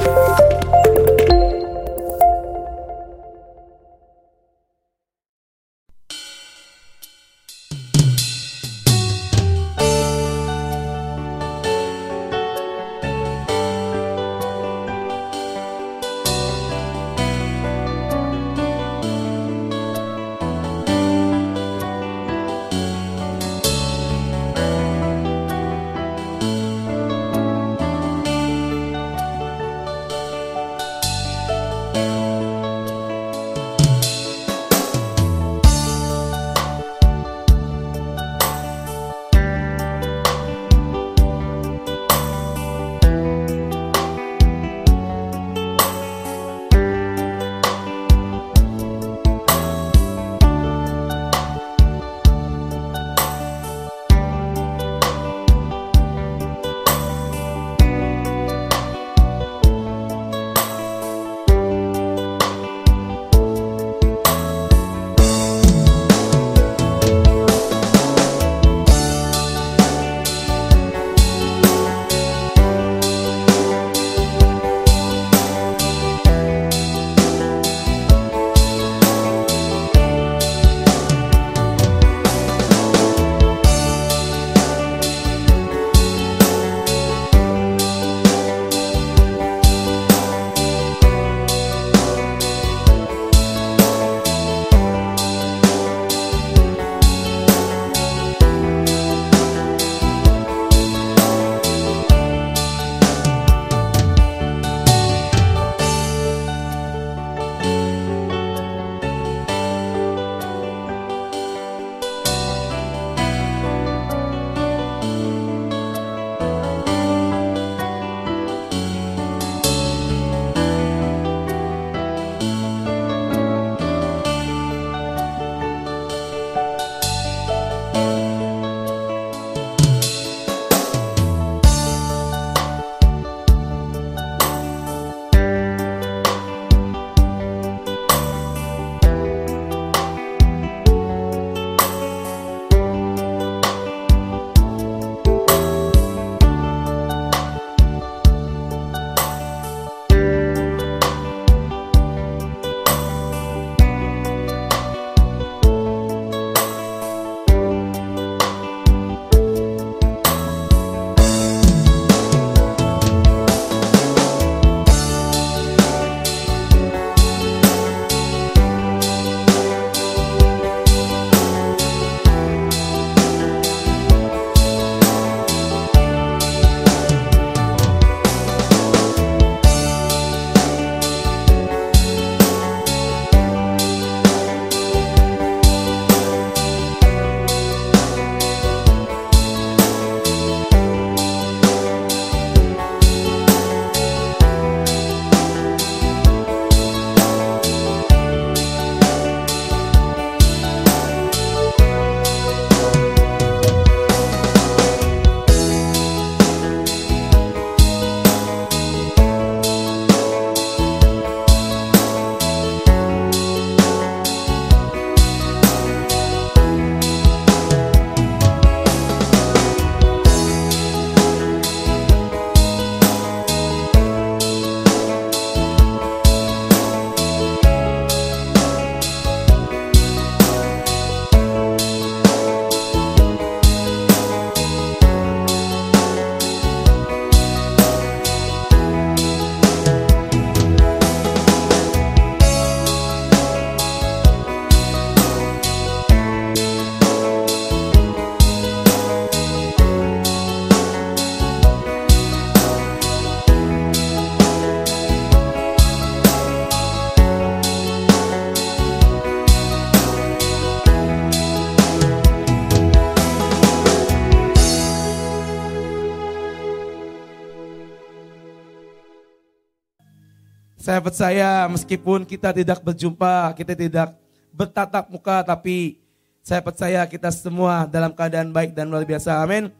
Bye. Saya percaya meskipun kita tidak berjumpa, kita tidak bertatap muka, tapi saya percaya kita semua dalam keadaan baik dan luar biasa. Amin.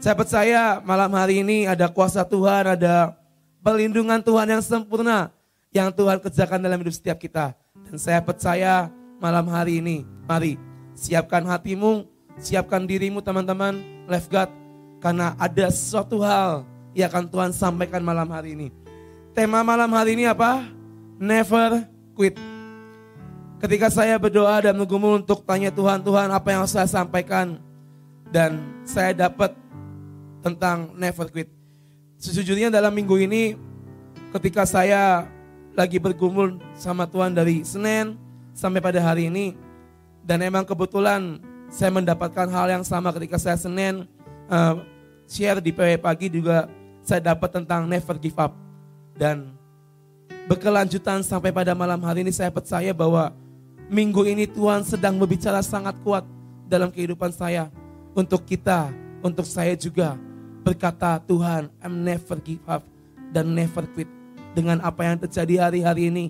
Saya percaya malam hari ini ada kuasa Tuhan, ada perlindungan Tuhan yang sempurna yang Tuhan kerjakan dalam hidup setiap kita. Dan saya percaya malam hari ini, mari siapkan hatimu, siapkan dirimu teman-teman, left guard, karena ada sesuatu hal yang akan Tuhan sampaikan malam hari ini. Tema malam hari ini apa? Never quit. Ketika saya berdoa dan menggumul untuk tanya Tuhan, Tuhan apa yang saya sampaikan? Dan saya dapat tentang never quit. Sejujurnya dalam minggu ini ketika saya lagi bergumul sama Tuhan dari Senin sampai pada hari ini dan emang kebetulan saya mendapatkan hal yang sama ketika saya Senin uh, share di PW pagi juga saya dapat tentang never give up dan berkelanjutan sampai pada malam hari ini saya percaya bahwa minggu ini Tuhan sedang berbicara sangat kuat dalam kehidupan saya untuk kita, untuk saya juga berkata Tuhan I'm never give up dan never quit dengan apa yang terjadi hari-hari ini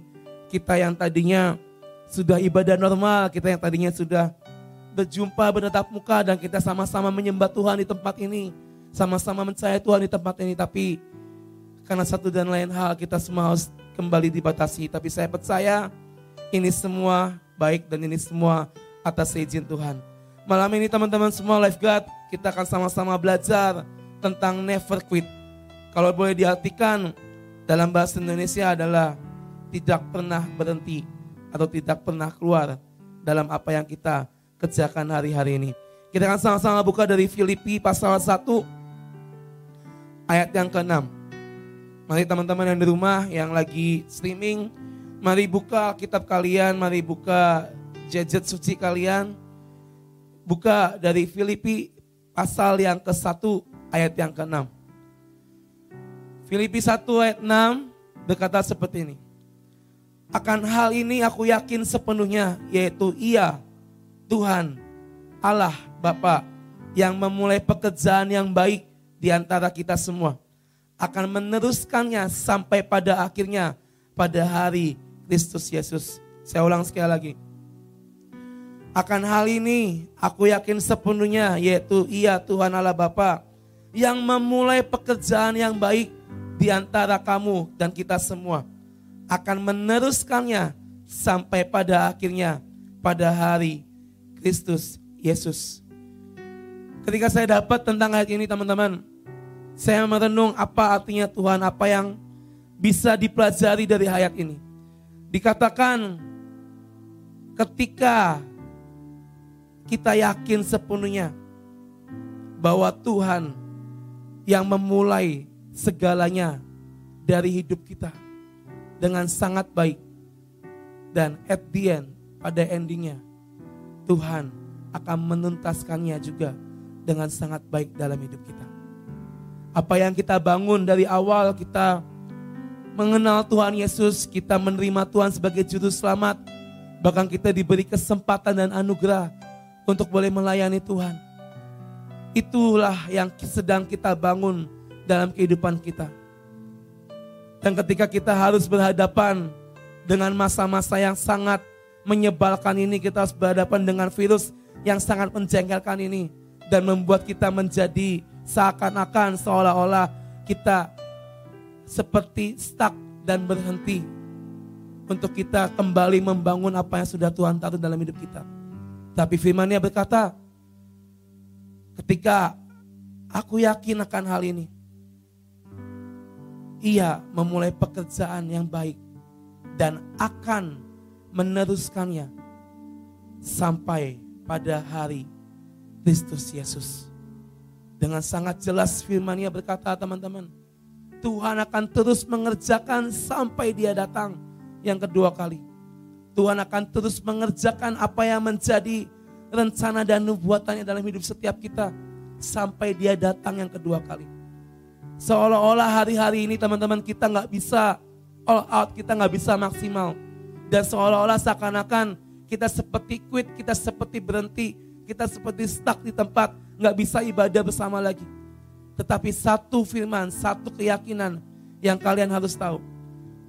kita yang tadinya sudah ibadah normal, kita yang tadinya sudah berjumpa bertatap muka dan kita sama-sama menyembah Tuhan di tempat ini. Sama-sama mencari Tuhan di tempat ini. Tapi karena satu dan lain hal kita semua harus kembali dibatasi. Tapi saya percaya ini semua baik dan ini semua atas izin Tuhan. Malam ini teman-teman semua Life God, kita akan sama-sama belajar tentang never quit. Kalau boleh diartikan dalam bahasa Indonesia adalah tidak pernah berhenti atau tidak pernah keluar dalam apa yang kita kerjakan hari-hari ini. Kita akan sama-sama buka dari Filipi pasal 1 ayat yang ke-6. Mari teman-teman yang di rumah yang lagi streaming, mari buka kitab kalian, mari buka gadget suci kalian. Buka dari Filipi pasal yang ke-1 ayat yang ke-6. Filipi 1 ayat 6 berkata seperti ini. Akan hal ini aku yakin sepenuhnya, yaitu ia, Tuhan, Allah, Bapa, yang memulai pekerjaan yang baik di antara kita semua. Akan meneruskannya sampai pada akhirnya pada hari Kristus Yesus. Saya ulang sekali lagi. Akan hal ini aku yakin sepenuhnya yaitu ia Tuhan Allah Bapa yang memulai pekerjaan yang baik di antara kamu dan kita semua akan meneruskannya sampai pada akhirnya pada hari Kristus Yesus. Ketika saya dapat tentang ayat ini teman-teman, saya merenung apa artinya Tuhan, apa yang bisa dipelajari dari ayat ini. Dikatakan ketika kita yakin sepenuhnya bahwa Tuhan yang memulai segalanya dari hidup kita dengan sangat baik. Dan at the end, pada endingnya, Tuhan akan menuntaskannya juga dengan sangat baik dalam hidup kita. Apa yang kita bangun dari awal kita mengenal Tuhan Yesus, kita menerima Tuhan sebagai juru selamat, bahkan kita diberi kesempatan dan anugerah untuk boleh melayani Tuhan. Itulah yang sedang kita bangun dalam kehidupan kita. Dan ketika kita harus berhadapan dengan masa-masa yang sangat menyebalkan ini, kita harus berhadapan dengan virus yang sangat menjengkelkan ini. Dan membuat kita menjadi seakan-akan seolah-olah kita seperti stuck dan berhenti. Untuk kita kembali membangun apa yang sudah Tuhan taruh dalam hidup kita. Tapi firmannya berkata, ketika aku yakin akan hal ini, ia memulai pekerjaan yang baik dan akan meneruskannya sampai pada hari Kristus Yesus. Dengan sangat jelas firman-Nya berkata teman-teman, Tuhan akan terus mengerjakan sampai dia datang yang kedua kali. Tuhan akan terus mengerjakan apa yang menjadi rencana dan nubuatannya dalam hidup setiap kita sampai dia datang yang kedua kali. Seolah-olah hari-hari ini teman-teman kita nggak bisa all out, kita nggak bisa maksimal. Dan seolah-olah seakan-akan kita seperti quit, kita seperti berhenti, kita seperti stuck di tempat, nggak bisa ibadah bersama lagi. Tetapi satu firman, satu keyakinan yang kalian harus tahu.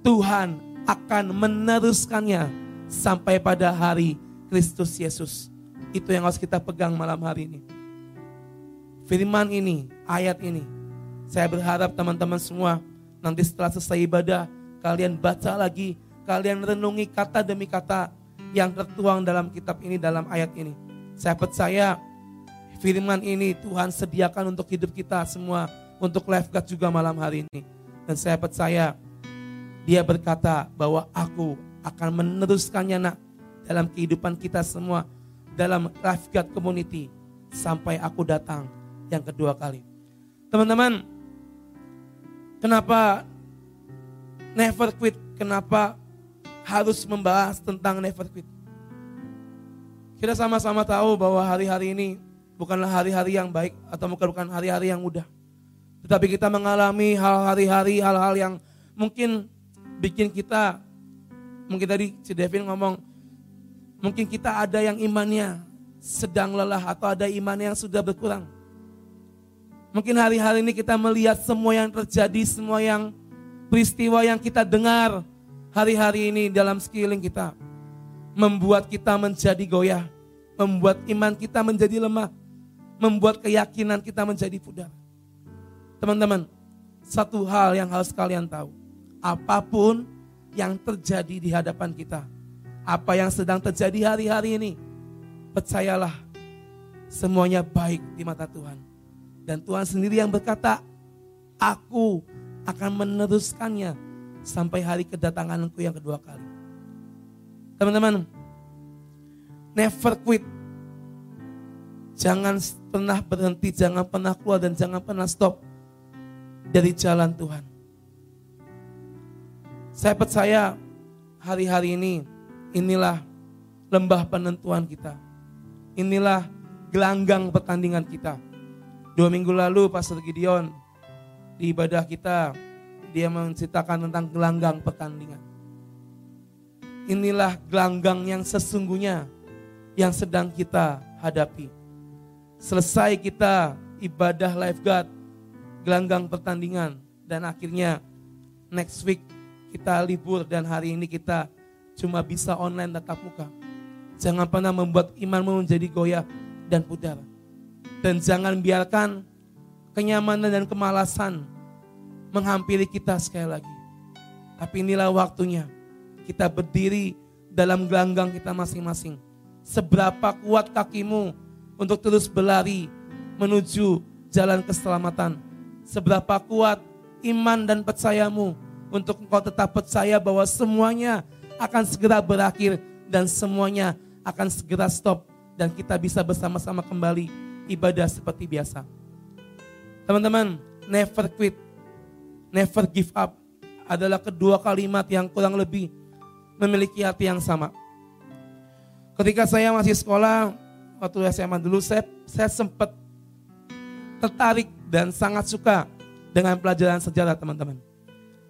Tuhan akan meneruskannya sampai pada hari Kristus Yesus. Itu yang harus kita pegang malam hari ini. Firman ini, ayat ini, saya berharap teman-teman semua nanti setelah selesai ibadah kalian baca lagi, kalian renungi kata demi kata yang tertuang dalam kitab ini, dalam ayat ini. Saya percaya firman ini Tuhan sediakan untuk hidup kita semua, untuk life God juga malam hari ini. Dan saya percaya Dia berkata bahwa aku akan meneruskannya nak dalam kehidupan kita semua dalam Life God Community sampai aku datang yang kedua kali. Teman-teman, kenapa never quit? Kenapa harus membahas tentang never quit? Kita sama-sama tahu bahwa hari-hari ini bukanlah hari-hari yang baik atau bukan bukan hari-hari yang mudah. Tetapi kita mengalami hal hari-hari hal-hal yang mungkin bikin kita mungkin tadi si Devin ngomong mungkin kita ada yang imannya sedang lelah atau ada iman yang sudah berkurang. Mungkin hari-hari ini kita melihat semua yang terjadi, semua yang peristiwa yang kita dengar hari-hari ini dalam sekeliling kita. Membuat kita menjadi goyah, membuat iman kita menjadi lemah, membuat keyakinan kita menjadi pudar. Teman-teman, satu hal yang harus kalian tahu apa pun yang terjadi di hadapan kita, apa yang sedang terjadi hari-hari ini, percayalah semuanya baik di mata Tuhan. Dan Tuhan sendiri yang berkata, aku akan meneruskannya sampai hari kedatanganku yang kedua kali. Teman-teman, never quit. Jangan pernah berhenti, jangan pernah keluar dan jangan pernah stop dari jalan Tuhan. Saya percaya hari-hari ini inilah lembah penentuan kita. Inilah gelanggang pertandingan kita. Dua minggu lalu Pastor Gideon di ibadah kita dia menceritakan tentang gelanggang pertandingan. Inilah gelanggang yang sesungguhnya yang sedang kita hadapi. Selesai kita ibadah lifeguard, gelanggang pertandingan dan akhirnya next week kita libur dan hari ini kita cuma bisa online tatap muka. Jangan pernah membuat imanmu menjadi goyah dan pudar. Dan jangan biarkan kenyamanan dan kemalasan menghampiri kita sekali lagi. Tapi inilah waktunya kita berdiri dalam gelanggang kita masing-masing. Seberapa kuat kakimu untuk terus berlari menuju jalan keselamatan. Seberapa kuat iman dan percayamu untuk engkau tetap percaya bahwa semuanya akan segera berakhir dan semuanya akan segera stop dan kita bisa bersama-sama kembali ibadah seperti biasa. Teman-teman, never quit, never give up adalah kedua kalimat yang kurang lebih memiliki hati yang sama. Ketika saya masih sekolah, waktu SMA dulu, saya, saya sempat tertarik dan sangat suka dengan pelajaran sejarah teman-teman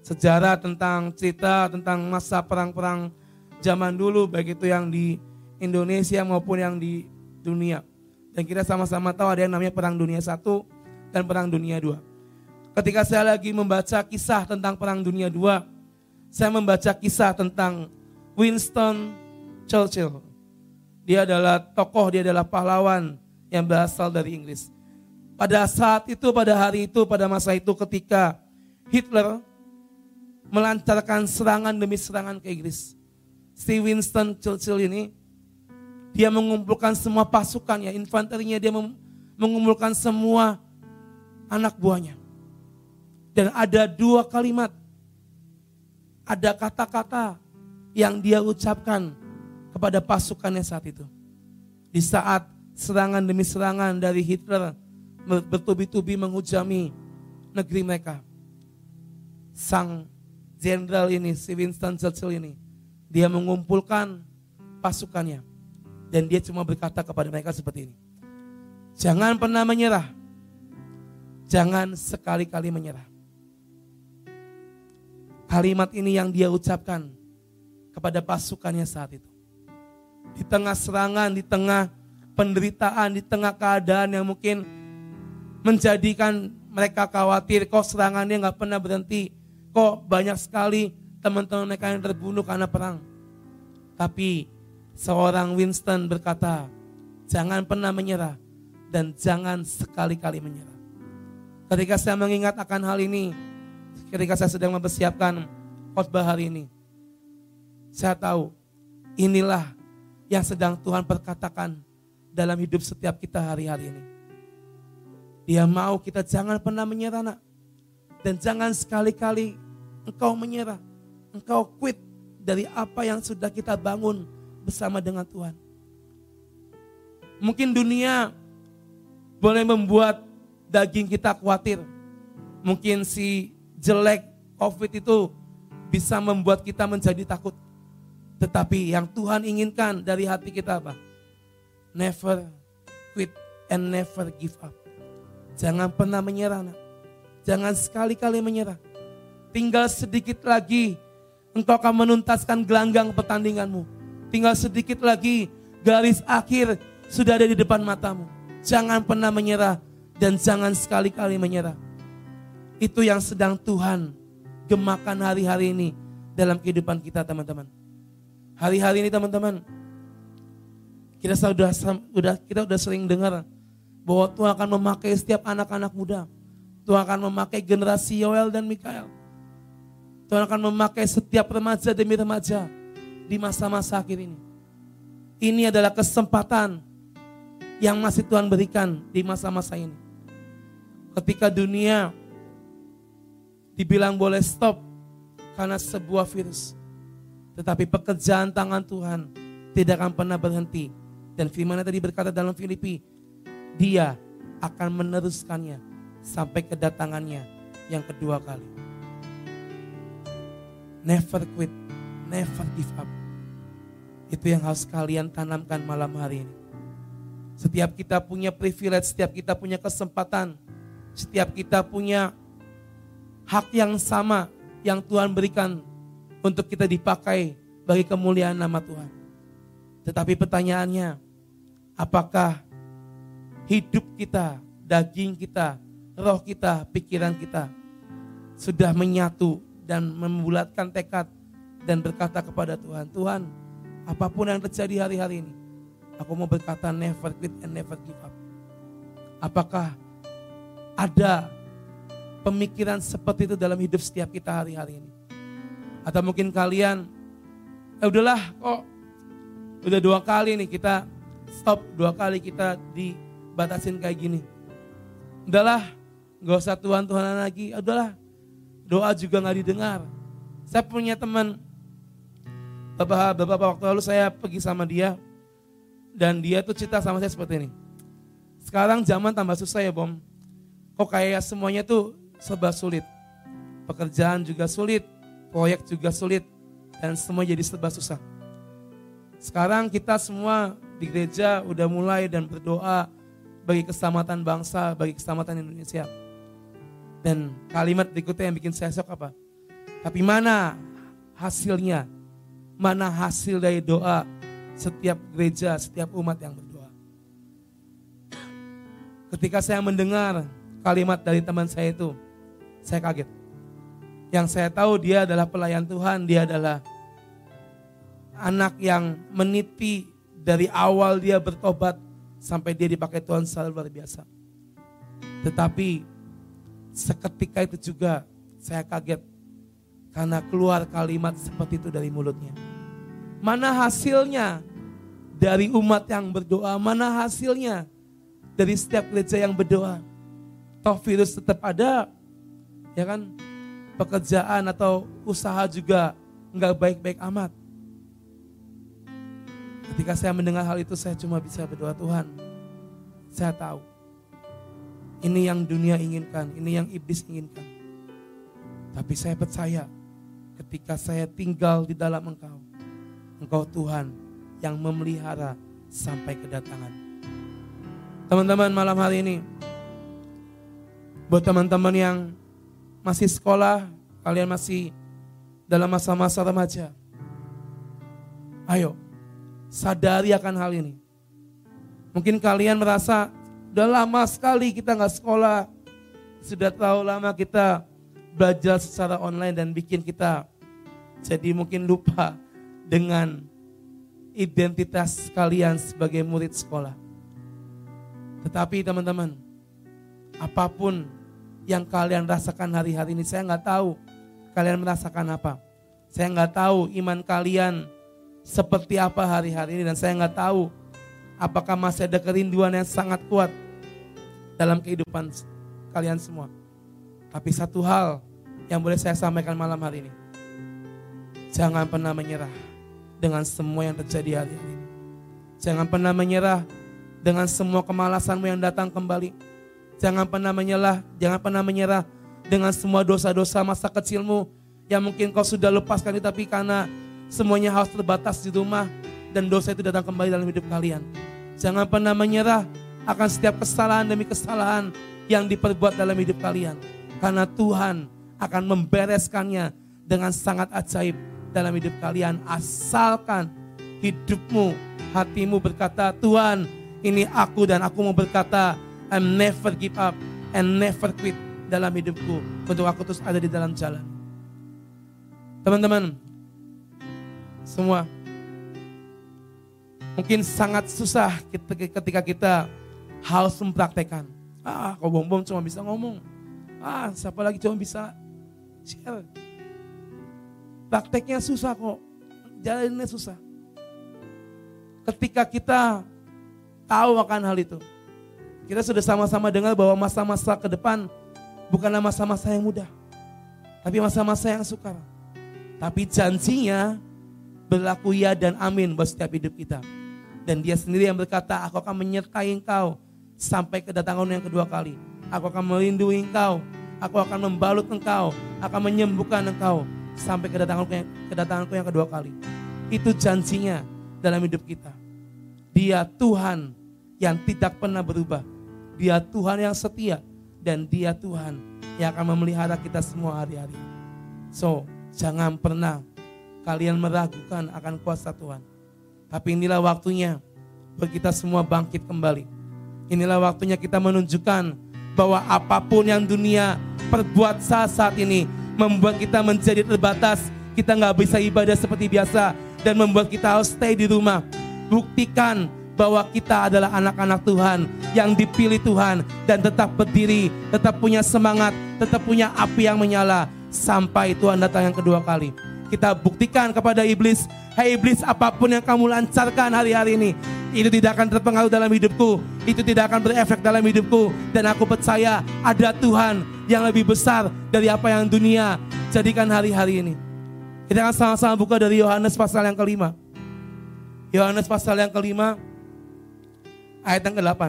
sejarah tentang cerita tentang masa perang-perang zaman dulu baik itu yang di Indonesia maupun yang di dunia. Dan kita sama-sama tahu ada yang namanya Perang Dunia Satu dan Perang Dunia Dua. Ketika saya lagi membaca kisah tentang Perang Dunia Dua, saya membaca kisah tentang Winston Churchill. Dia adalah tokoh, dia adalah pahlawan yang berasal dari Inggris. Pada saat itu, pada hari itu, pada masa itu ketika Hitler melancarkan serangan demi serangan ke Inggris. Si Winston Churchill ini, dia mengumpulkan semua pasukannya, infanterinya, dia mengumpulkan semua anak buahnya. Dan ada dua kalimat, ada kata-kata yang dia ucapkan kepada pasukannya saat itu. Di saat serangan demi serangan dari Hitler bertubi-tubi menghujami negeri mereka. Sang jenderal ini, si Winston Churchill ini, dia mengumpulkan pasukannya. Dan dia cuma berkata kepada mereka seperti ini. Jangan pernah menyerah. Jangan sekali-kali menyerah. Kalimat ini yang dia ucapkan kepada pasukannya saat itu. Di tengah serangan, di tengah penderitaan, di tengah keadaan yang mungkin menjadikan mereka khawatir kok serangannya nggak pernah berhenti Kok banyak sekali teman-teman mereka yang terbunuh karena perang. Tapi seorang Winston berkata, jangan pernah menyerah dan jangan sekali-kali menyerah. Ketika saya mengingat akan hal ini, ketika saya sedang mempersiapkan khotbah hari ini, saya tahu inilah yang sedang Tuhan perkatakan dalam hidup setiap kita hari-hari ini. Dia mau kita jangan pernah menyerah nak. Dan jangan sekali-kali engkau menyerah, engkau quit dari apa yang sudah kita bangun bersama dengan Tuhan. Mungkin dunia boleh membuat daging kita khawatir. Mungkin si jelek COVID itu bisa membuat kita menjadi takut. Tetapi yang Tuhan inginkan dari hati kita apa? Never quit and never give up. Jangan pernah menyerah. Nak. Jangan sekali-kali menyerah. Tinggal sedikit lagi engkau akan menuntaskan gelanggang pertandinganmu. Tinggal sedikit lagi garis akhir sudah ada di depan matamu. Jangan pernah menyerah dan jangan sekali-kali menyerah. Itu yang sedang Tuhan gemakan hari-hari ini dalam kehidupan kita teman-teman. Hari-hari ini teman-teman, kita sudah sudah kita sudah sering dengar bahwa Tuhan akan memakai setiap anak-anak muda. Tuhan akan memakai generasi Yoel dan Mikael. Tuhan akan memakai setiap remaja demi remaja di masa-masa akhir ini. Ini adalah kesempatan yang masih Tuhan berikan di masa-masa ini. Ketika dunia dibilang boleh stop karena sebuah virus. Tetapi pekerjaan tangan Tuhan tidak akan pernah berhenti. Dan firman tadi berkata dalam Filipi, dia akan meneruskannya sampai kedatangannya yang kedua kali. Never quit, never give up. Itu yang harus kalian tanamkan malam hari ini. Setiap kita punya privilege, setiap kita punya kesempatan, setiap kita punya hak yang sama yang Tuhan berikan untuk kita dipakai bagi kemuliaan nama Tuhan. Tetapi pertanyaannya, apakah hidup kita, daging kita, roh kita, pikiran kita sudah menyatu dan membulatkan tekad dan berkata kepada Tuhan, Tuhan, apa pun yang terjadi hari-hari ini, aku mau berkata never quit and never give up. Apakah ada pemikiran seperti itu dalam hidup setiap kita hari-hari ini? Atau mungkin kalian, eh udahlah kok udah dua kali nih kita stop, dua kali kita dibatasin kayak gini. Udahlah, gak usah Tuhan-Tuhanan lagi, udahlah doa juga nggak didengar. Saya punya teman, beberapa, beberapa waktu lalu saya pergi sama dia, dan dia tuh cerita sama saya seperti ini. Sekarang zaman tambah susah ya Bom. Kok kayak semuanya tuh serba sulit. Pekerjaan juga sulit, proyek juga sulit, dan semua jadi serba susah. Sekarang kita semua di gereja udah mulai dan berdoa bagi keselamatan bangsa, bagi keselamatan Indonesia. Dan kalimat berikutnya yang bikin saya shock apa? Tapi mana hasilnya? Mana hasil dari doa setiap gereja, setiap umat yang berdoa? Ketika saya mendengar kalimat dari teman saya itu, saya kaget. Yang saya tahu dia adalah pelayan Tuhan, dia adalah anak yang meniti dari awal dia bertobat sampai dia dipakai Tuhan selalu luar biasa. Tetapi Seketika itu juga saya kaget karena keluar kalimat seperti itu dari mulutnya. Mana hasilnya dari umat yang berdoa? Mana hasilnya dari setiap gereja yang berdoa? Toh virus tetap ada, ya kan? Pekerjaan atau usaha juga nggak baik-baik amat. Ketika saya mendengar hal itu saya cuma bisa berdoa Tuhan. Saya tahu ini yang dunia inginkan, ini yang iblis inginkan. Tapi saya percaya ketika saya tinggal di dalam engkau, engkau Tuhan yang memelihara sampai kedatangan. Teman-teman malam hari ini, buat teman-teman yang masih sekolah, kalian masih dalam masa-masa remaja, ayo sadari akan hal ini. Mungkin kalian merasa Udah lama sekali kita nggak sekolah. Sudah tahu lama kita belajar secara online dan bikin kita jadi mungkin lupa dengan identitas kalian sebagai murid sekolah. Tetapi teman-teman, apa pun yang kalian rasakan hari-hari ini, saya nggak tahu kalian merasakan apa. Saya nggak tahu iman kalian seperti apa hari-hari ini dan saya nggak tahu apakah masih ada kerinduan yang sangat kuat dalam kehidupan kalian semua. Tapi satu hal yang boleh saya sampaikan malam hari ini. Jangan pernah menyerah dengan semua yang terjadi hari ini. Jangan pernah menyerah dengan semua kemalasanmu yang datang kembali. Jangan pernah menyerah, jangan pernah menyerah dengan semua dosa-dosa masa kecilmu yang mungkin kau sudah lepaskan tapi karena semuanya harus terbatas di rumah dan dosa itu datang kembali dalam hidup kalian. Jangan pernah menyerah akan setiap kesalahan demi kesalahan yang diperbuat dalam hidup kalian. Karena Tuhan akan membereskannya dengan sangat ajaib dalam hidup kalian. Asalkan hidupmu, hatimu berkata, Tuhan ini aku dan aku mau berkata, I'm never give up and never quit dalam hidupku. Untuk aku terus ada di dalam jalan. Teman-teman, semua mungkin sangat susah ketika kita harus mempraktekkan. Ah, kau bom-bom cuma bisa ngomong. Ah, siapa lagi cuma bisa share. Prakteknya susah kok. Jalannya susah. Ketika kita tahu akan hal itu. Kita sudah sama-sama dengar bahwa masa-masa ke depan bukanlah masa-masa yang mudah. Tapi masa-masa yang sukar. Tapi janjinya berlaku ya dan amin buat setiap hidup kita. Dan dia sendiri yang berkata, aku akan menyertai engkau sampai kedatangan yang kedua kali. Aku akan melindungi engkau. Aku akan membalut engkau. Akan menyembuhkan engkau sampai kedatanganku kedatanganku yang kedua kali. Itu janjinya dalam hidup kita. Dia Tuhan yang tidak pernah berubah. Dia Tuhan yang setia dan dia Tuhan yang akan memelihara kita semua hari-hari. So, jangan pernah kalian meragukan akan kuasa Tuhan. Tapi inilah waktunya bagi kita semua bangkit kembali. Inilah waktunya kita menunjukkan bahwa apa pun yang dunia perbuat saat saat ini membuat kita menjadi terbatas. Kita nggak bisa ibadah seperti biasa dan membuat kita harus stay di rumah. Buktikan bahwa kita adalah anak-anak Tuhan yang dipilih Tuhan dan tetap berdiri, tetap punya semangat, tetap punya api yang menyala sampai Tuhan datang yang kedua kali. Kita buktikan kepada iblis, hai iblis apa pun yang kamu lancarkan hari-hari ini, itu tidak akan terpengaruh dalam hidupku, itu tidak akan berefek dalam hidupku dan aku percaya ada Tuhan yang lebih besar dari apa yang dunia jadikan hari-hari ini. Kita akan sama-sama buka dari Yohanes pasal yang kelima. Yohanes pasal yang kelima ayat yang ke-8.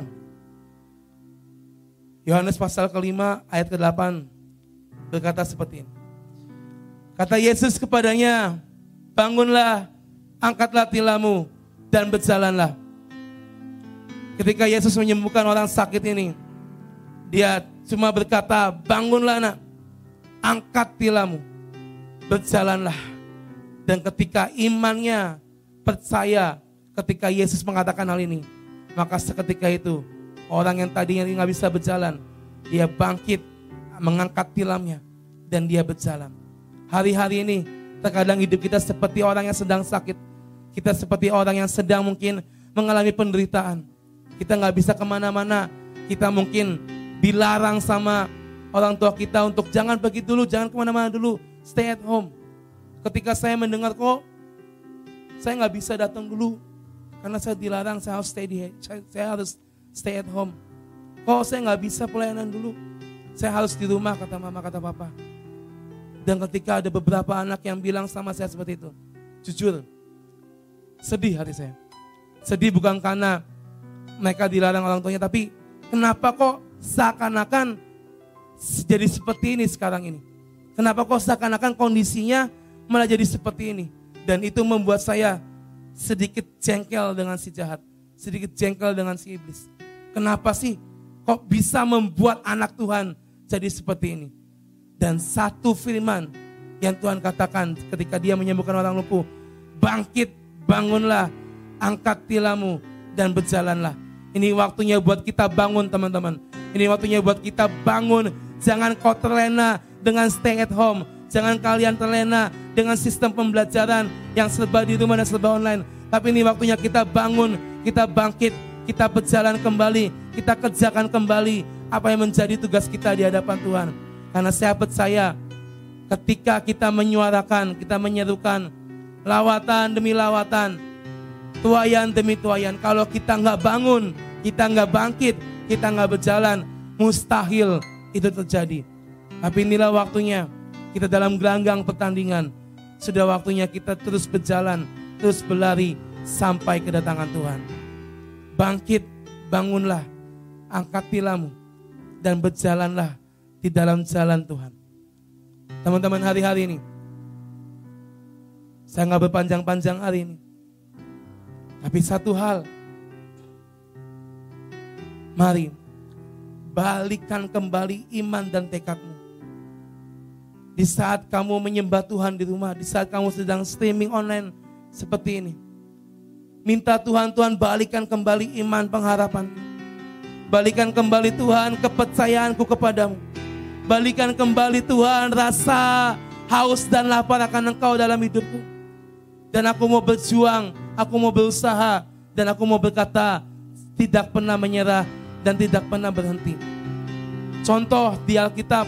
Yohanes pasal kelima ayat ke-8 berkata seperti ini. Kata Yesus kepadanya, bangunlah, angkatlah tilammu, dan berjalanlah. Ketika Yesus menyembuhkan orang sakit ini, dia cuma berkata, bangunlah anak, angkat tilammu, berjalanlah. Dan ketika imannya percaya ketika Yesus mengatakan hal ini, maka seketika itu orang yang tadinya nggak bisa berjalan, dia bangkit, mengangkat tilamnya, dan dia berjalan. Hari-hari ini terkadang hidup kita seperti orang yang sedang sakit, kita seperti orang yang sedang mungkin mengalami penderitaan. Kita nggak bisa ke mana-mana, kita mungkin dilarang sama orang tua kita untuk jangan pergi dulu, jangan ke mana-mana dulu, stay at home. Ketika saya mendengar kok, saya nggak bisa datang dulu karena saya dilarang, saya harus stay di, saya, harus stay at home. Kok saya nggak bisa pelayanan dulu, saya harus di rumah kata mama kata papa. Dan ketika ada beberapa anak yang bilang sama saya seperti itu, jujur, sedih hati saya. Sedih bukan karena mereka dilarang orang tuanya, tapi kenapa kok seakan-akan jadi seperti ini sekarang ini. Kenapa kok seakan-akan kondisinya malah jadi seperti ini. Dan itu membuat saya sedikit jengkel dengan si jahat. Sedikit jengkel dengan si iblis. Kenapa sih kok bisa membuat anak Tuhan jadi seperti ini. Dan satu firman yang Tuhan katakan ketika dia menyembuhkan orang lumpuh. Bangkit, bangunlah, angkat tilamu dan berjalanlah. Ini waktunya buat kita bangun teman-teman. Ini waktunya buat kita bangun. Jangan kau terlena dengan stay at home. Jangan kalian terlena dengan sistem pembelajaran yang serba di rumah dan serba online. Tapi ini waktunya kita bangun, kita bangkit, kita berjalan kembali, kita kerjakan kembali apa yang menjadi tugas kita di hadapan Tuhan. Karena saya percaya ketika kita menyuarakan, kita menyerukan lawatan demi lawatan, tuayan demi tuayan. Kalau kita nggak bangun, kita nggak bangkit, kita nggak berjalan, mustahil itu terjadi. Tapi inilah waktunya kita dalam gelanggang pertandingan sudah waktunya kita terus berjalan, terus berlari sampai kedatangan Tuhan. Bangkit, bangunlah, angkat tilammu, dan berjalanlah di dalam jalan Tuhan. Teman-teman hari-hari ini, saya nggak berpanjang-panjang hari ini. Tapi satu hal, mari balikan kembali iman dan tekadmu. Di saat kamu menyembah Tuhan di rumah, di saat kamu sedang streaming online seperti ini. Minta Tuhan, Tuhan balikan kembali iman pengharapan. Balikan kembali Tuhan kepercayaanku kepadamu. Balikan kembali Tuhan rasa haus dan lapar akan engkau dalam hidupku. Dan aku mau berjuang, aku mau berusaha, dan aku mau berkata, tidak pernah menyerah dan tidak pernah berhenti. Contoh di Alkitab,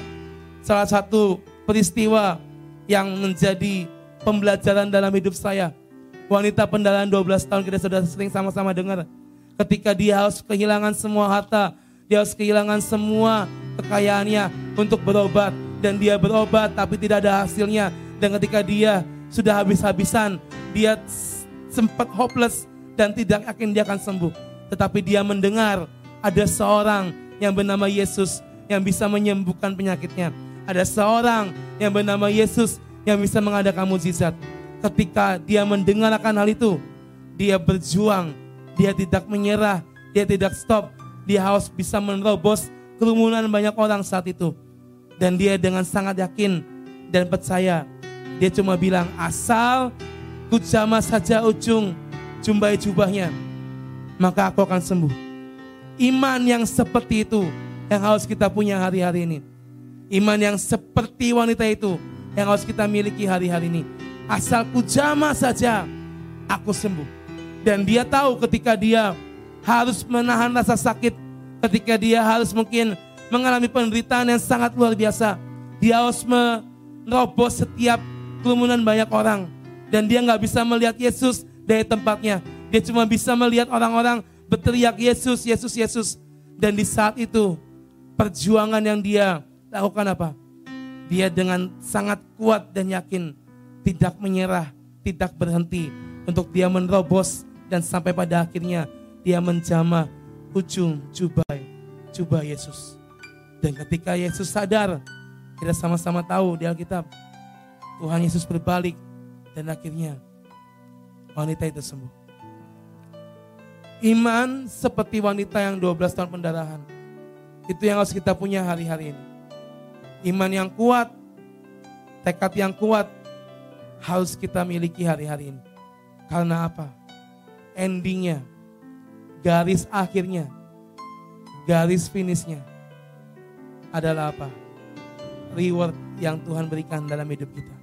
salah satu peristiwa yang menjadi pembelajaran dalam hidup saya. Wanita pendalaan 12 tahun kita sudah sering sama-sama dengar. Ketika dia harus kehilangan semua harta, dia harus kehilangan semua kekayaannya untuk berobat. Dan dia berobat tapi tidak ada hasilnya. Dan ketika dia sudah habis-habisan, dia sempat hopeless dan tidak yakin dia akan sembuh. Tetapi dia mendengar ada seorang yang bernama Yesus yang bisa menyembuhkan penyakitnya ada seorang yang bernama Yesus yang bisa mengadakan mujizat. Ketika dia mendengar akan hal itu, dia berjuang, dia tidak menyerah, dia tidak stop, dia harus bisa menerobos kerumunan banyak orang saat itu. Dan dia dengan sangat yakin dan percaya, dia cuma bilang, asal ku jama saja ujung jumbai jubahnya, maka aku akan sembuh. Iman yang seperti itu yang harus kita punya hari-hari ini. Iman yang seperti wanita itu yang harus kita miliki hari-hari ini. Asal ku jama saja, aku sembuh. Dan dia tahu ketika dia harus menahan rasa sakit, ketika dia harus mungkin mengalami penderitaan yang sangat luar biasa. Dia harus menerobos setiap kerumunan banyak orang. Dan dia nggak bisa melihat Yesus dari tempatnya. Dia cuma bisa melihat orang-orang berteriak Yesus, Yesus, Yesus. Dan di saat itu perjuangan yang dia lakukan apa? Dia dengan sangat kuat dan yakin tidak menyerah, tidak berhenti untuk dia menerobos dan sampai pada akhirnya dia menjamah ujung jubah jubah Yesus. Dan ketika Yesus sadar, kita sama-sama tahu di Alkitab, Tuhan Yesus berbalik dan akhirnya wanita itu sembuh. Iman seperti wanita yang 12 tahun pendarahan. Itu yang harus kita punya hari-hari ini iman yang kuat, tekad yang kuat harus kita miliki hari-hari ini. Karena apa? Endingnya, garis akhirnya, garis finishnya adalah apa? Reward yang Tuhan berikan dalam hidup kita.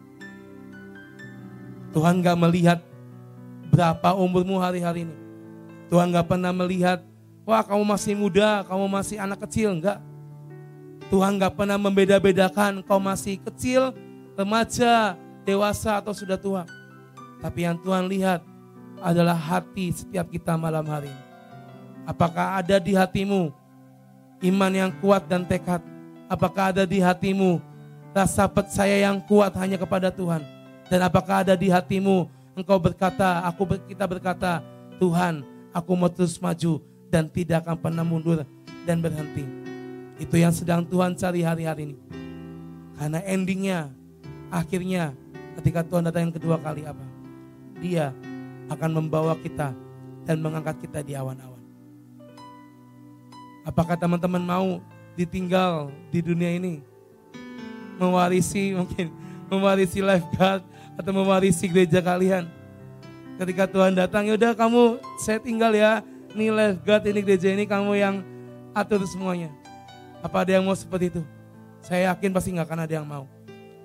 Tuhan gak melihat berapa umurmu hari-hari ini. Tuhan gak pernah melihat, wah kamu masih muda, kamu masih anak kecil. Enggak. Tuhan gak pernah membeda-bedakan kau masih kecil, remaja, dewasa atau sudah tua. Tapi yang Tuhan lihat adalah hati setiap kita malam hari. Apakah ada di hatimu iman yang kuat dan tekad? Apakah ada di hatimu rasa percaya yang kuat hanya kepada Tuhan? Dan apakah ada di hatimu engkau berkata, aku kita berkata, Tuhan, aku mau terus maju dan tidak akan pernah mundur dan berhenti. Itu yang sedang Tuhan cari hari-hari ini. Karena endingnya, akhirnya ketika Tuhan datang yang kedua kali apa? Dia akan membawa kita dan mengangkat kita di awan-awan. Apakah teman-teman mau ditinggal di dunia ini? Mewarisi mungkin, mewarisi lifeguard atau mewarisi gereja kalian. Ketika Tuhan datang, yaudah kamu saya tinggal ya. Ini lifeguard, ini gereja ini kamu yang atur semuanya. Apa ada yang mau seperti itu? Saya yakin pasti nggak akan ada yang mau.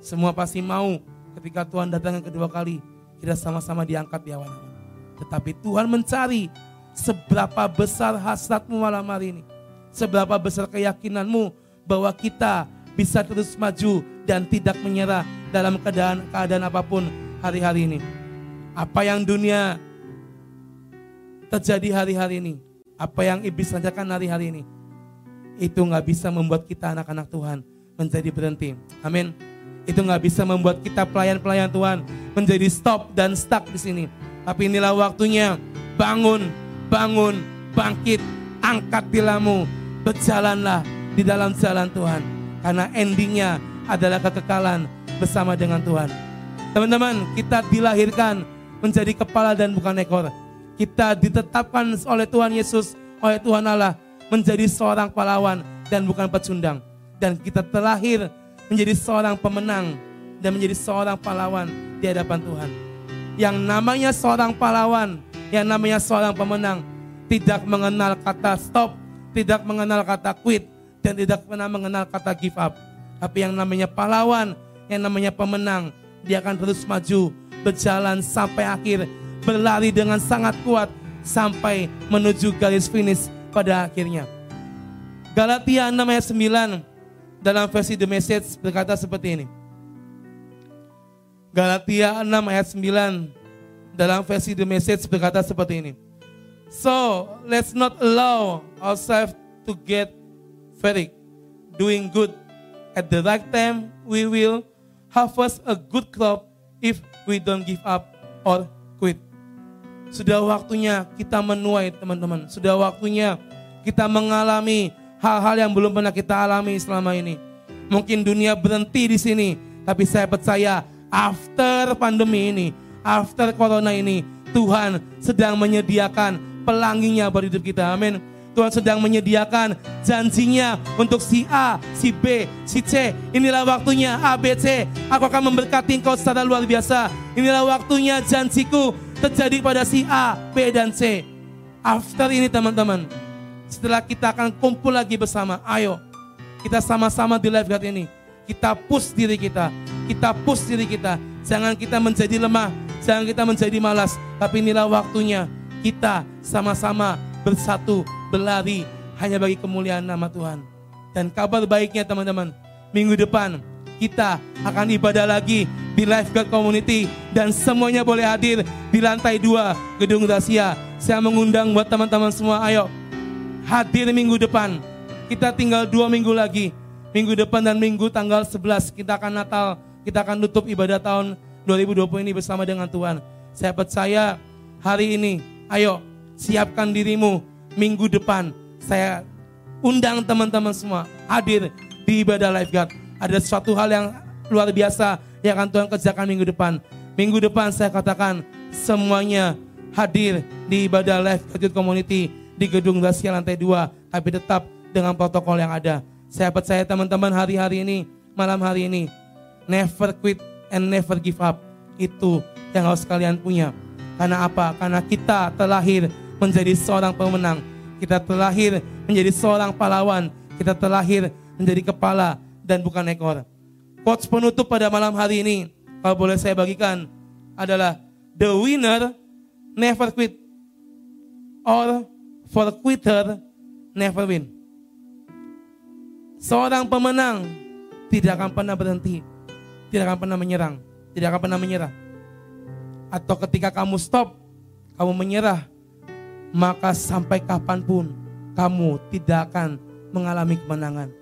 Semua pasti mau ketika Tuhan datang yang kedua kali. Kita sama-sama diangkat di awan-awan. Tetapi Tuhan mencari seberapa besar hasratmu malam hari ini. Seberapa besar keyakinanmu bahwa kita bisa terus maju dan tidak menyerah dalam keadaan keadaan apa pun hari-hari ini. Apa yang dunia terjadi hari-hari ini, apa yang iblis rajakan hari-hari ini, itu nggak bisa membuat kita anak-anak Tuhan menjadi berhenti. Amin. Itu nggak bisa membuat kita pelayan-pelayan Tuhan menjadi stop dan stuck di sini. Tapi inilah waktunya bangun, bangun, bangkit, angkat tilamu, berjalanlah di dalam jalan Tuhan. Karena endingnya adalah kekekalan bersama dengan Tuhan. Teman-teman, kita dilahirkan menjadi kepala dan bukan ekor. Kita ditetapkan oleh Tuhan Yesus, oleh Tuhan Allah, menjadi seorang pahlawan dan bukan pecundang. Dan kita terlahir menjadi seorang pemenang dan menjadi seorang pahlawan di hadapan Tuhan. Yang namanya seorang pahlawan, yang namanya seorang pemenang, tidak mengenal kata stop, tidak mengenal kata quit, dan tidak pernah mengenal kata give up. Tapi yang namanya pahlawan, yang namanya pemenang, dia akan terus maju, berjalan sampai akhir, berlari dengan sangat kuat sampai menuju garis finish pada akhirnya. Galatia 6 ayat 9 dalam versi The Message berkata seperti ini. Galatia 6 ayat 9 dalam versi The Message berkata seperti ini. So, let's not allow ourselves to get fatigued doing good. At the right time, we will harvest a good crop if we don't give up or quit. Sudah waktunya kita menuai teman-teman. Sudah waktunya kita mengalami hal-hal yang belum pernah kita alami selama ini. Mungkin dunia berhenti di sini, tapi saya percaya after pandemi ini, after corona ini, Tuhan sedang menyediakan pelanginya buat hidup kita. Amin. Tuhan sedang menyediakan janjinya untuk si A, si B, si C. Inilah waktunya A, B, C. Aku akan memberkati engkau secara luar biasa. Inilah waktunya janjiku terjadi pada si A, B, dan C. After ini teman-teman, setelah kita akan kumpul lagi bersama, ayo kita sama-sama di live guard ini. Kita push diri kita, kita push diri kita. Jangan kita menjadi lemah, jangan kita menjadi malas. Tapi inilah waktunya kita sama-sama bersatu, berlari hanya bagi kemuliaan nama Tuhan. Dan kabar baiknya teman-teman, minggu depan kita akan ibadah lagi di Lifeguard Community dan semuanya boleh hadir di lantai dua gedung rahasia. Saya mengundang buat teman-teman semua, ayo hadir minggu depan. Kita tinggal dua minggu lagi. Minggu depan dan minggu tanggal 11 kita akan Natal. Kita akan tutup ibadah tahun 2020 ini bersama dengan Tuhan. Saya percaya hari ini, ayo siapkan dirimu minggu depan. Saya undang teman-teman semua hadir di ibadah lifeguard. Ada suatu hal yang luar biasa yang akan Tuhan kerjakan minggu depan. Minggu depan saya katakan semuanya hadir di ibadah lifeguard community di gedung rahasia lantai dua, tapi tetap dengan protokol yang ada. Saya percaya teman-teman hari-hari ini, malam hari ini, never quit and never give up. Itu yang harus kalian punya. Karena apa? Karena kita terlahir menjadi seorang pemenang. Kita terlahir menjadi seorang pahlawan. Kita terlahir menjadi kepala dan bukan ekor. Quotes penutup pada malam hari ini, kalau boleh saya bagikan, adalah The winner never quit or For quitter never win. Seorang pemenang tidak akan pernah berhenti. Tidak akan pernah menyerang. Tidak akan pernah menyerah. Atau ketika kamu stop, kamu menyerah, maka sampai kapan pun kamu tidak akan mengalami kemenangan.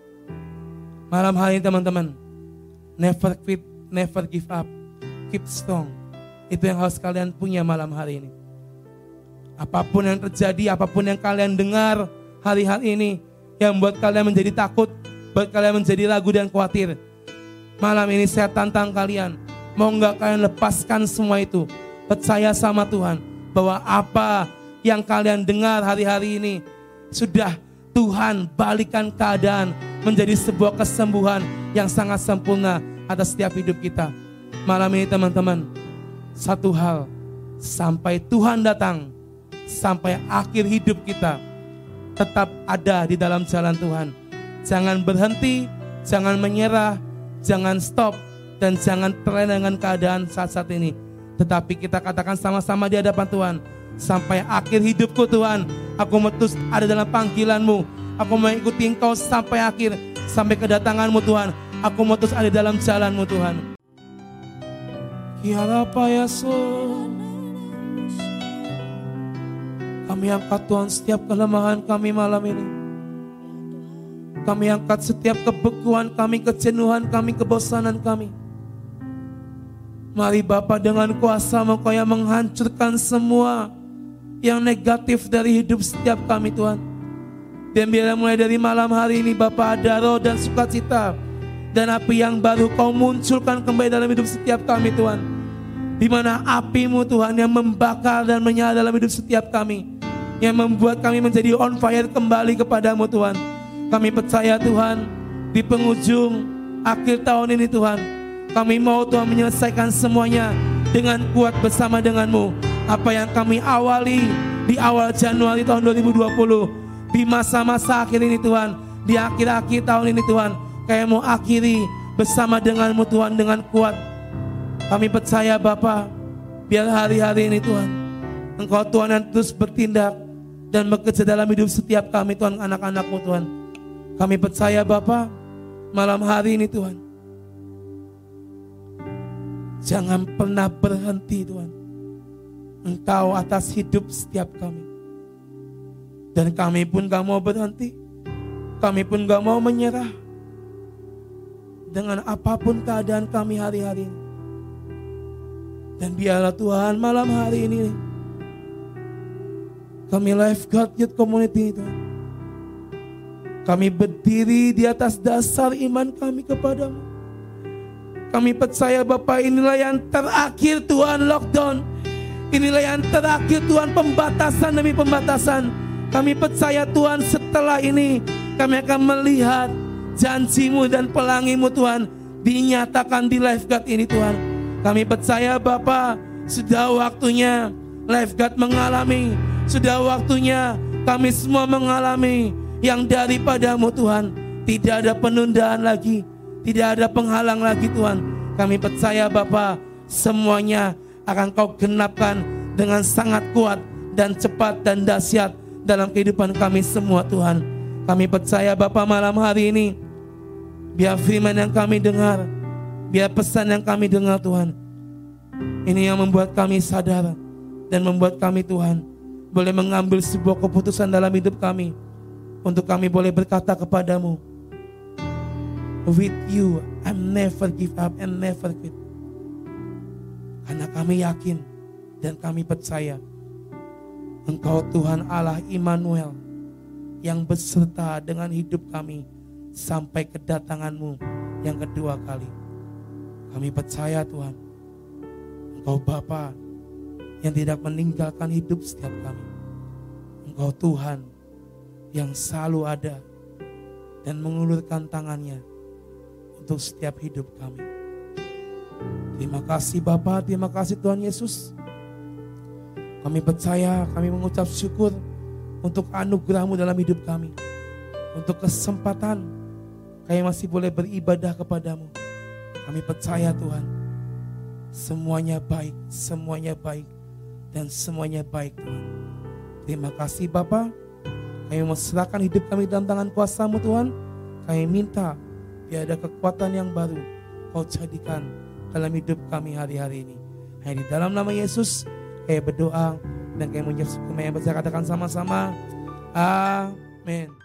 Malam hari ini teman-teman, never quit, never give up, keep strong. Itu yang harus kalian punya malam hari ini. Apa pun yang terjadi, apa pun yang kalian dengar hari-hari ini yang buat kalian menjadi takut, buat kalian menjadi ragu dan khawatir. Malam ini saya tantang kalian, mau nggak kalian lepaskan semua itu? Percaya sama Tuhan bahwa apa yang kalian dengar hari-hari ini sudah Tuhan balikan keadaan menjadi sebuah kesembuhan yang sangat sempurna atas setiap hidup kita. Malam ini teman-teman, satu hal, sampai Tuhan datang, sampai akhir hidup kita tetap ada di dalam jalan Tuhan. Jangan berhenti, jangan menyerah, jangan stop, dan jangan terlena dengan keadaan saat-saat ini. Tetapi kita katakan sama-sama di hadapan Tuhan. Sampai akhir hidupku Tuhan, aku metus ada dalam panggilanmu. Aku mengikuti engkau sampai akhir, sampai kedatanganmu Tuhan. Aku metus ada dalam jalanmu Tuhan. Kiara payaso. Kami angkat Tuhan setiap kelemahan kami malam ini. Kami angkat setiap kebekuan kami, kejenuhan kami, kebosanan kami. Mari Bapak dengan kuasa Engkau yang menghancurkan semua yang negatif dari hidup setiap kami Tuhan. Dan biarlah mulai dari malam hari ini Bapak ada roh dan sukacita dan api yang baru kau munculkan kembali dalam hidup setiap kami Tuhan. Di mana apimu Tuhan yang membakar dan menyala dalam hidup setiap kami. Yang membuat kami menjadi on fire kembali kepadamu Tuhan. Kami percaya Tuhan di penghujung akhir tahun ini Tuhan kami mau Tuhan menyelesaikan semuanya dengan kuat bersama denganmu. Apa yang kami awali di awal Januari tahun 2020. Di masa-masa akhir ini Tuhan. Di akhir-akhir tahun ini Tuhan. Kami mau akhiri bersama denganmu Tuhan dengan kuat. Kami percaya Bapa, biar hari-hari ini Tuhan, Engkau Tuhan yang terus bertindak dan bekerja dalam hidup setiap kami Tuhan anak-anakmu Tuhan. Kami percaya Bapa, malam hari ini Tuhan, Jangan pernah berhenti Tuhan. Engkau atas hidup setiap kami. Dan kami pun gak mau berhenti. Kami pun gak mau menyerah. Dengan apa pun keadaan kami hari-hari ini. Dan biarlah Tuhan malam hari ini. Kami lifeguard youth community Tuhan. Kami berdiri di atas dasar iman kami kepadamu. Kami percaya Bapak inilah yang terakhir Tuhan lockdown. Inilah yang terakhir Tuhan pembatasan demi pembatasan. Kami percaya Tuhan setelah ini kami akan melihat janjimu dan pelangimu Tuhan dinyatakan di lifeguard ini Tuhan. Kami percaya Bapak sudah waktunya lifeguard mengalami. Sudah waktunya kami semua mengalami yang daripadamu Tuhan. Tidak ada penundaan lagi tidak ada penghalang lagi Tuhan. Kami percaya Bapa semuanya akan kau genapkan dengan sangat kuat dan cepat dan dahsyat dalam kehidupan kami semua Tuhan. Kami percaya Bapa malam hari ini biar firman yang kami dengar, biar pesan yang kami dengar Tuhan. Ini yang membuat kami sadar dan membuat kami Tuhan boleh mengambil sebuah keputusan dalam hidup kami untuk kami boleh berkata kepadamu, with you I'm never give up and never quit. Karena kami yakin dan kami percaya Engkau Tuhan Allah Immanuel yang beserta dengan hidup kami sampai kedatanganmu yang kedua kali. Kami percaya Tuhan, Engkau Bapa yang tidak meninggalkan hidup setiap kami. Engkau Tuhan yang selalu ada dan mengulurkan tangannya untuk setiap hidup kami. Terima kasih Bapak, terima kasih Tuhan Yesus. Kami percaya, kami mengucap syukur untuk anugerahmu dalam hidup kami. Untuk kesempatan kami masih boleh beribadah kepadamu. Kami percaya Tuhan, semuanya baik, semuanya baik, dan semuanya baik Tuhan. Terima kasih Bapak, kami serahkan hidup kami dalam tangan kuasamu Tuhan. Kami minta biar ada kekuatan yang baru kau jadikan dalam hidup kami hari-hari ini. Hanya di dalam nama Yesus, kami berdoa dan kami menjawab yang bisa katakan sama-sama. Amin.